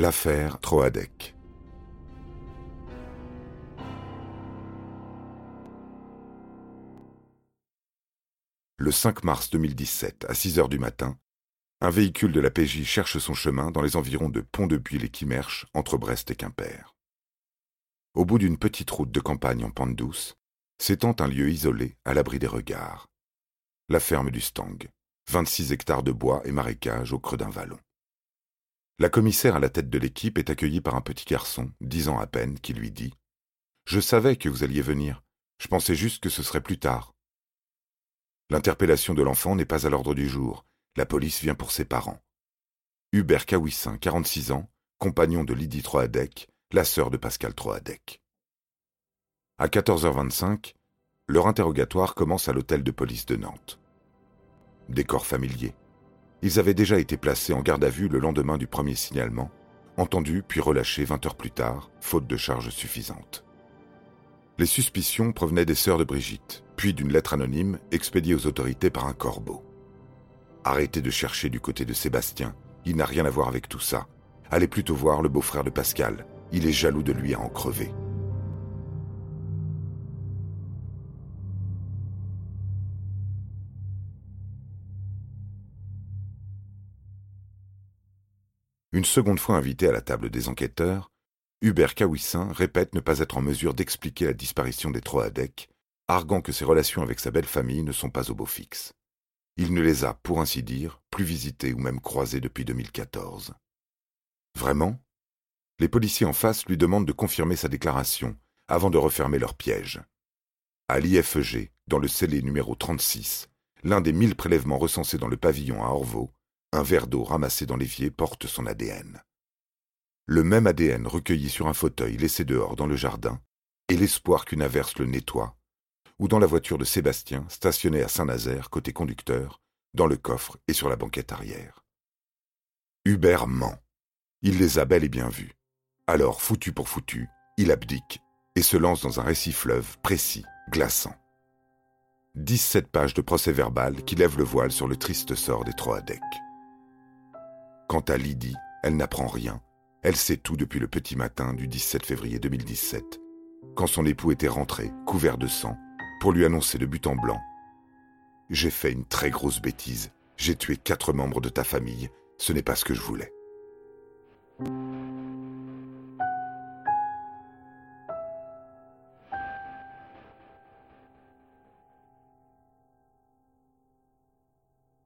L'affaire Troadec. Le 5 mars 2017, à 6 heures du matin, un véhicule de la PJ cherche son chemin dans les environs de Pont-de-Buis et Quimerche, entre Brest et Quimper. Au bout d'une petite route de campagne en pente douce, s'étend un lieu isolé à l'abri des regards. La ferme du Stang, 26 hectares de bois et marécages au creux d'un vallon. La commissaire à la tête de l'équipe est accueillie par un petit garçon, dix ans à peine, qui lui dit Je savais que vous alliez venir. Je pensais juste que ce serait plus tard. L'interpellation de l'enfant n'est pas à l'ordre du jour. La police vient pour ses parents. Hubert Kawissin, 46 ans, compagnon de Lydie Troadec, la sœur de Pascal Troadec. À 14h25, leur interrogatoire commence à l'hôtel de police de Nantes. Décor familier. Ils avaient déjà été placés en garde à vue le lendemain du premier signalement, entendus puis relâchés 20 heures plus tard, faute de charges suffisantes. Les suspicions provenaient des sœurs de Brigitte, puis d'une lettre anonyme expédiée aux autorités par un corbeau. Arrêtez de chercher du côté de Sébastien, il n'a rien à voir avec tout ça. Allez plutôt voir le beau-frère de Pascal, il est jaloux de lui à en crever. Une seconde fois invité à la table des enquêteurs, Hubert Kawissin répète ne pas être en mesure d'expliquer la disparition des Troadec, arguant que ses relations avec sa belle famille ne sont pas au beau fixe. Il ne les a, pour ainsi dire, plus visités ou même croisés depuis 2014. Vraiment? Les policiers en face lui demandent de confirmer sa déclaration avant de refermer leur piège. À l'IFEG, dans le scellé numéro 36, l'un des mille prélèvements recensés dans le pavillon à Orvaux, un verre d'eau ramassé dans l'évier porte son ADN. Le même ADN recueilli sur un fauteuil laissé dehors dans le jardin, et l'espoir qu'une averse le nettoie, ou dans la voiture de Sébastien, stationnée à Saint-Nazaire, côté conducteur, dans le coffre et sur la banquette arrière. Hubert ment. Il les a bel et bien vus. Alors, foutu pour foutu, il abdique et se lance dans un récit fleuve précis, glaçant. 17 pages de procès verbal qui lèvent le voile sur le triste sort des Troadec. Quant à Lydie, elle n'apprend rien. Elle sait tout depuis le petit matin du 17 février 2017, quand son époux était rentré, couvert de sang, pour lui annoncer de but en blanc. J'ai fait une très grosse bêtise. J'ai tué quatre membres de ta famille. Ce n'est pas ce que je voulais.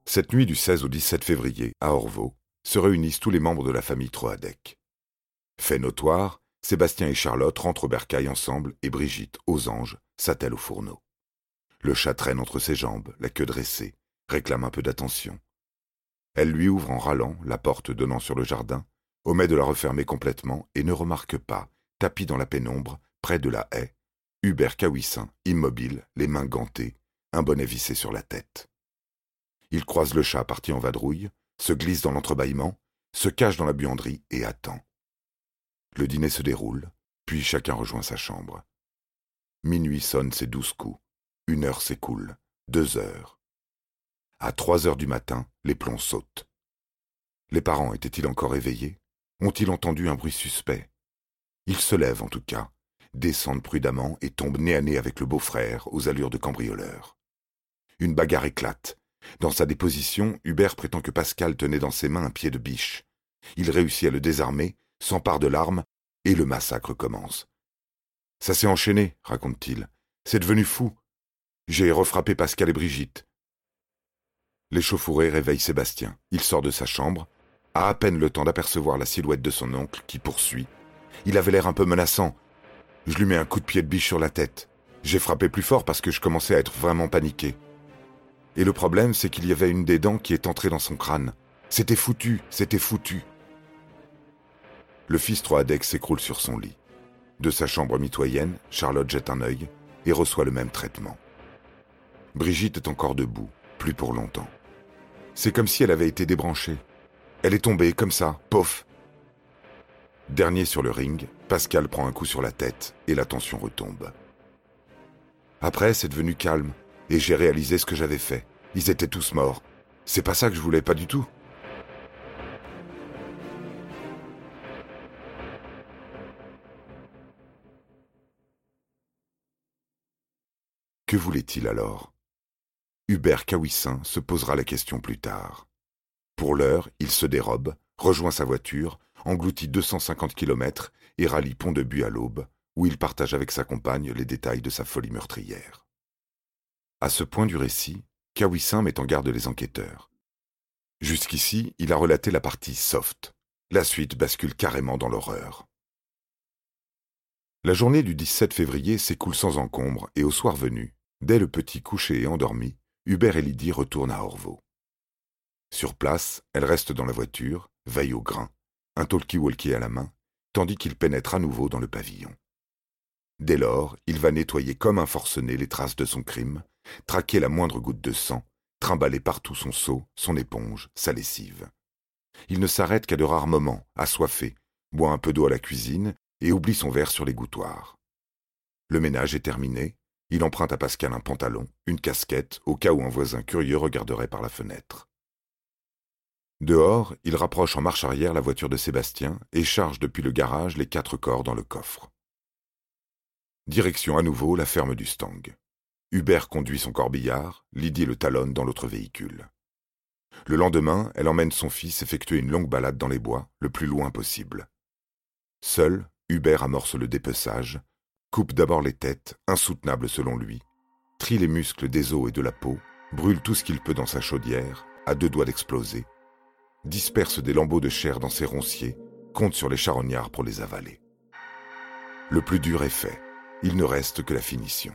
Cette nuit du 16 au 17 février, à Orvaux, se réunissent tous les membres de la famille Troadec. Fait notoire, Sébastien et Charlotte rentrent au bercail ensemble et Brigitte, aux anges, s'attelle au fourneau. Le chat traîne entre ses jambes, la queue dressée, réclame un peu d'attention. Elle lui ouvre en râlant la porte donnant sur le jardin, omet de la refermer complètement et ne remarque pas, tapis dans la pénombre, près de la haie, Hubert Kawissin, immobile, les mains gantées, un bonnet vissé sur la tête. Il croise le chat parti en vadrouille, se glisse dans l'entrebâillement, se cache dans la buanderie et attend. Le dîner se déroule, puis chacun rejoint sa chambre. Minuit sonne ses douze coups, une heure s'écoule, deux heures. À trois heures du matin, les plombs sautent. Les parents étaient-ils encore éveillés? Ont-ils entendu un bruit suspect? Ils se lèvent en tout cas, descendent prudemment et tombent nez à nez avec le beau-frère aux allures de cambrioleur. Une bagarre éclate, dans sa déposition, Hubert prétend que Pascal tenait dans ses mains un pied de biche. Il réussit à le désarmer, s'empare de l'arme, et le massacre commence. Ça s'est enchaîné, raconte-t-il. C'est devenu fou. J'ai refrappé Pascal et Brigitte. L'échauffourée réveille Sébastien. Il sort de sa chambre, a à peine le temps d'apercevoir la silhouette de son oncle qui poursuit. Il avait l'air un peu menaçant. Je lui mets un coup de pied de biche sur la tête. J'ai frappé plus fort parce que je commençais à être vraiment paniqué. Et le problème, c'est qu'il y avait une des dents qui est entrée dans son crâne. C'était foutu, c'était foutu. Le fils Troadec s'écroule sur son lit. De sa chambre mitoyenne, Charlotte jette un œil et reçoit le même traitement. Brigitte est encore debout, plus pour longtemps. C'est comme si elle avait été débranchée. Elle est tombée, comme ça, pof. Dernier sur le ring, Pascal prend un coup sur la tête et la tension retombe. Après, c'est devenu calme et j'ai réalisé ce que j'avais fait. Ils étaient tous morts. C'est pas ça que je voulais, pas du tout. Que voulait-il alors? Hubert Kawissin se posera la question plus tard. Pour l'heure, il se dérobe, rejoint sa voiture, engloutit 250 km et rallie Pont-de-Buis à l'aube, où il partage avec sa compagne les détails de sa folie meurtrière. À ce point du récit, Cahuissin met en garde les enquêteurs. Jusqu'ici, il a relaté la partie soft. La suite bascule carrément dans l'horreur. La journée du 17 février s'écoule sans encombre et au soir venu, dès le petit couché et endormi, Hubert et Lydie retournent à Orvaux. Sur place, elle reste dans la voiture, veille au grain, un talkie-walkie à la main, tandis qu'il pénètre à nouveau dans le pavillon. Dès lors, il va nettoyer comme un forcené les traces de son crime, traquer la moindre goutte de sang, trimballer partout son seau, son éponge, sa lessive. Il ne s'arrête qu'à de rares moments, assoiffé, boit un peu d'eau à la cuisine et oublie son verre sur l'égouttoir. Le ménage est terminé, il emprunte à Pascal un pantalon, une casquette, au cas où un voisin curieux regarderait par la fenêtre. Dehors, il rapproche en marche arrière la voiture de Sébastien et charge depuis le garage les quatre corps dans le coffre. Direction à nouveau la ferme du Stang. Hubert conduit son corbillard, Lydie le talonne dans l'autre véhicule. Le lendemain, elle emmène son fils effectuer une longue balade dans les bois, le plus loin possible. Seul, Hubert amorce le dépeçage, coupe d'abord les têtes, insoutenables selon lui, trie les muscles des os et de la peau, brûle tout ce qu'il peut dans sa chaudière, à deux doigts d'exploser, disperse des lambeaux de chair dans ses ronciers, compte sur les charognards pour les avaler. Le plus dur est fait, il ne reste que la finition.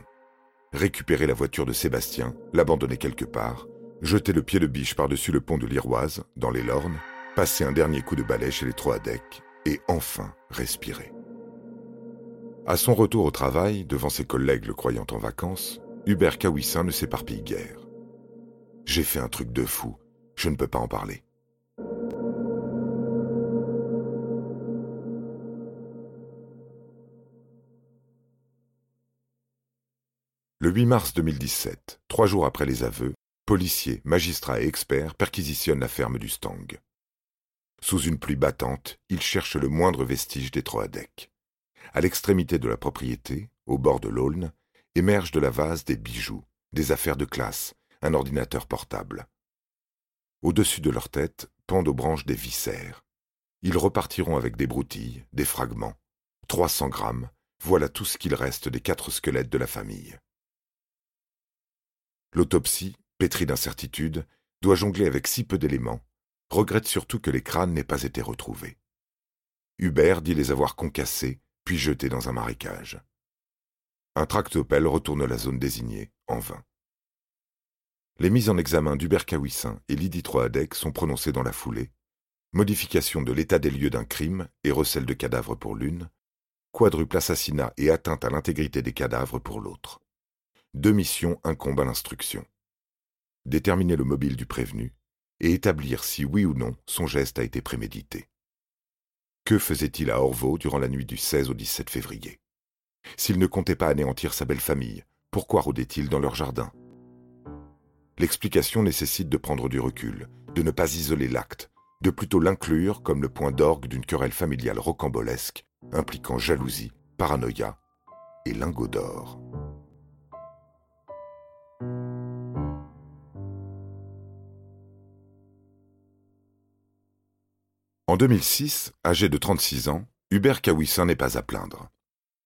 Récupérer la voiture de Sébastien, l'abandonner quelque part, jeter le pied de biche par-dessus le pont de l'Iroise, dans les Lornes, passer un dernier coup de balai chez les Troadec, et enfin respirer. À son retour au travail, devant ses collègues le croyant en vacances, Hubert Cahuissin ne s'éparpille guère. J'ai fait un truc de fou, je ne peux pas en parler. Le 8 mars 2017, trois jours après les aveux, policiers, magistrats et experts perquisitionnent la ferme du Stang. Sous une pluie battante, ils cherchent le moindre vestige des Troadec. À l'extrémité de la propriété, au bord de l'Aulne, émergent de la vase des bijoux, des affaires de classe, un ordinateur portable. Au-dessus de leur tête pendent aux branches des viscères. Ils repartiront avec des broutilles, des fragments. 300 grammes, voilà tout ce qu'il reste des quatre squelettes de la famille. L'autopsie, pétrie d'incertitude, doit jongler avec si peu d'éléments, regrette surtout que les crânes n'aient pas été retrouvés. Hubert dit les avoir concassés, puis jeté dans un marécage. Un tractopelle retourne la zone désignée, en vain. Les mises en examen d'Hubert Cahuissin et Lydie Troadec sont prononcées dans la foulée. Modification de l'état des lieux d'un crime et recel de cadavres pour l'une, quadruple assassinat et atteinte à l'intégrité des cadavres pour l'autre. Deux missions incombent à l'instruction. Déterminer le mobile du prévenu et établir si oui ou non son geste a été prémédité. Que faisait-il à Orvaux durant la nuit du 16 au 17 février? S'il ne comptait pas anéantir sa belle famille, pourquoi rôdait-il dans leur jardin? L'explication nécessite de prendre du recul, de ne pas isoler l'acte, de plutôt l'inclure comme le point d'orgue d'une querelle familiale rocambolesque impliquant jalousie, paranoïa et lingot d'or. En 2006, âgé de 36 ans, Hubert Cahuissin n'est pas à plaindre.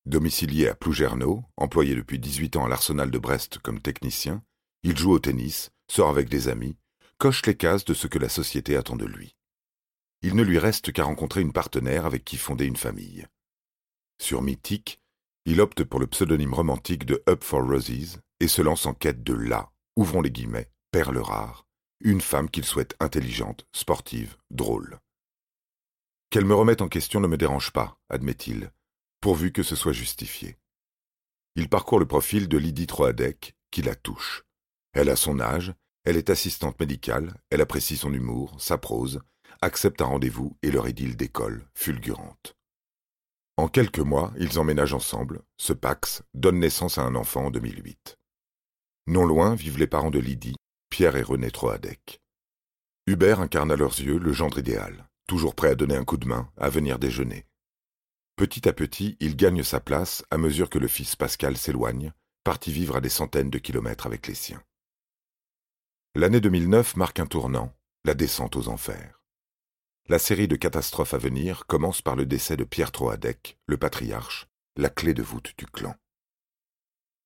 Domicilié à Plougerneau, employé depuis 18 ans à l'Arsenal de Brest comme technicien, il joue au tennis, sort avec des amis, coche les cases de ce que la société attend de lui. Il ne lui reste qu'à rencontrer une partenaire avec qui fonder une famille. Sur Mythique, il opte pour le pseudonyme romantique de Up for Roses et se lance en quête de la, ouvrons les guillemets, perle rare, une femme qu'il souhaite intelligente, sportive, drôle. Qu'elle me remette en question ne me dérange pas, admet-il, pourvu que ce soit justifié. Il parcourt le profil de Lydie Troadec, qui la touche. Elle a son âge, elle est assistante médicale, elle apprécie son humour, sa prose, accepte un rendez-vous et leur idylle d'école, fulgurante. En quelques mois, ils emménagent ensemble, se paxent, donnent naissance à un enfant en 2008. Non loin vivent les parents de Lydie, Pierre et René Troadec. Hubert incarne à leurs yeux le gendre idéal toujours prêt à donner un coup de main, à venir déjeuner. Petit à petit, il gagne sa place à mesure que le fils Pascal s'éloigne, partis vivre à des centaines de kilomètres avec les siens. L'année 2009 marque un tournant, la descente aux enfers. La série de catastrophes à venir commence par le décès de Pierre Troadec, le patriarche, la clé de voûte du clan.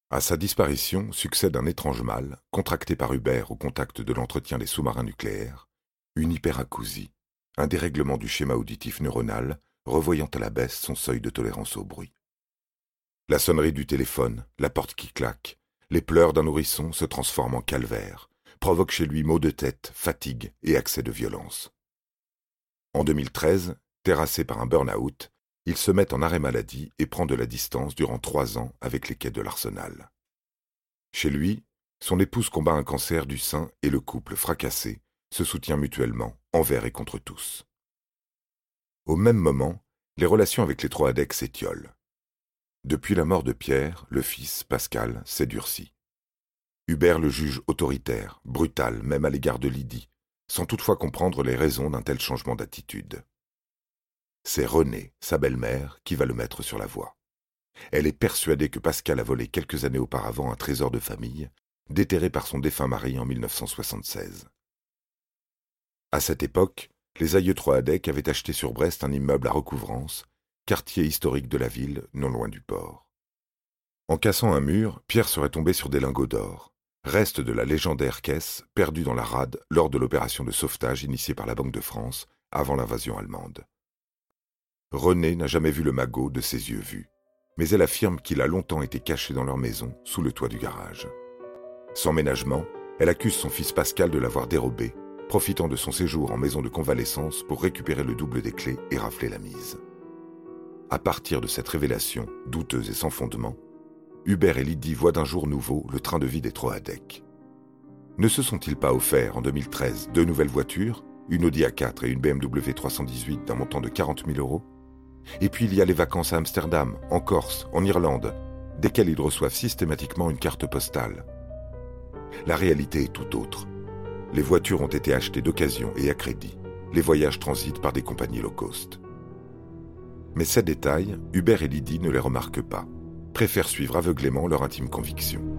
À sa disparition succède un étrange mal, contracté par Hubert au contact de l'entretien des sous-marins nucléaires, une hyperacousie, un dérèglement du schéma auditif neuronal, revoyant à la baisse son seuil de tolérance au bruit. La sonnerie du téléphone, la porte qui claque, les pleurs d'un nourrisson se transforment en calvaire, provoquent chez lui maux de tête, fatigue et accès de violence. En 2013, terrassé par un burn-out, il se met en arrêt maladie et prend de la distance durant trois ans avec les quais de l'Arsenal. Chez lui, son épouse combat un cancer du sein et le couple, fracassé, se soutient mutuellement, envers et contre tous. Au même moment, les relations avec les trois adecs s'étiolent. Depuis la mort de Pierre, le fils, Pascal, s'est durci. Hubert le juge autoritaire, brutal, même à l'égard de Lydie, sans toutefois comprendre les raisons d'un tel changement d'attitude. C'est Renée, sa belle-mère, qui va le mettre sur la voie. Elle est persuadée que Pascal a volé quelques années auparavant un trésor de famille, déterré par son défunt mari en 1976. À cette époque, les aïeux Troadec avaient acheté sur Brest un immeuble à recouvrance, quartier historique de la ville, non loin du port. En cassant un mur, Pierre serait tombé sur des lingots d'or reste de la légendaire caisse perdue dans la rade lors de l'opération de sauvetage initiée par la Banque de France avant l'invasion allemande. René n'a jamais vu le magot de ses yeux vus, mais elle affirme qu'il a longtemps été caché dans leur maison, sous le toit du garage. Sans ménagement, elle accuse son fils Pascal de l'avoir dérobé, profitant de son séjour en maison de convalescence pour récupérer le double des clés et rafler la mise. À partir de cette révélation, douteuse et sans fondement, Hubert et Lydie voient d'un jour nouveau le train de vie des Troadec. Ne se sont-ils pas offerts en 2013 deux nouvelles voitures, une Audi A4 et une BMW 318 d'un montant de 40 000 euros? Et puis il y a les vacances à Amsterdam, en Corse, en Irlande, desquelles ils reçoivent systématiquement une carte postale. La réalité est tout autre. Les voitures ont été achetées d'occasion et à crédit. Les voyages transitent par des compagnies low cost. Mais ces détails, Hubert et Lydie ne les remarquent pas préfèrent suivre aveuglément leur intime conviction.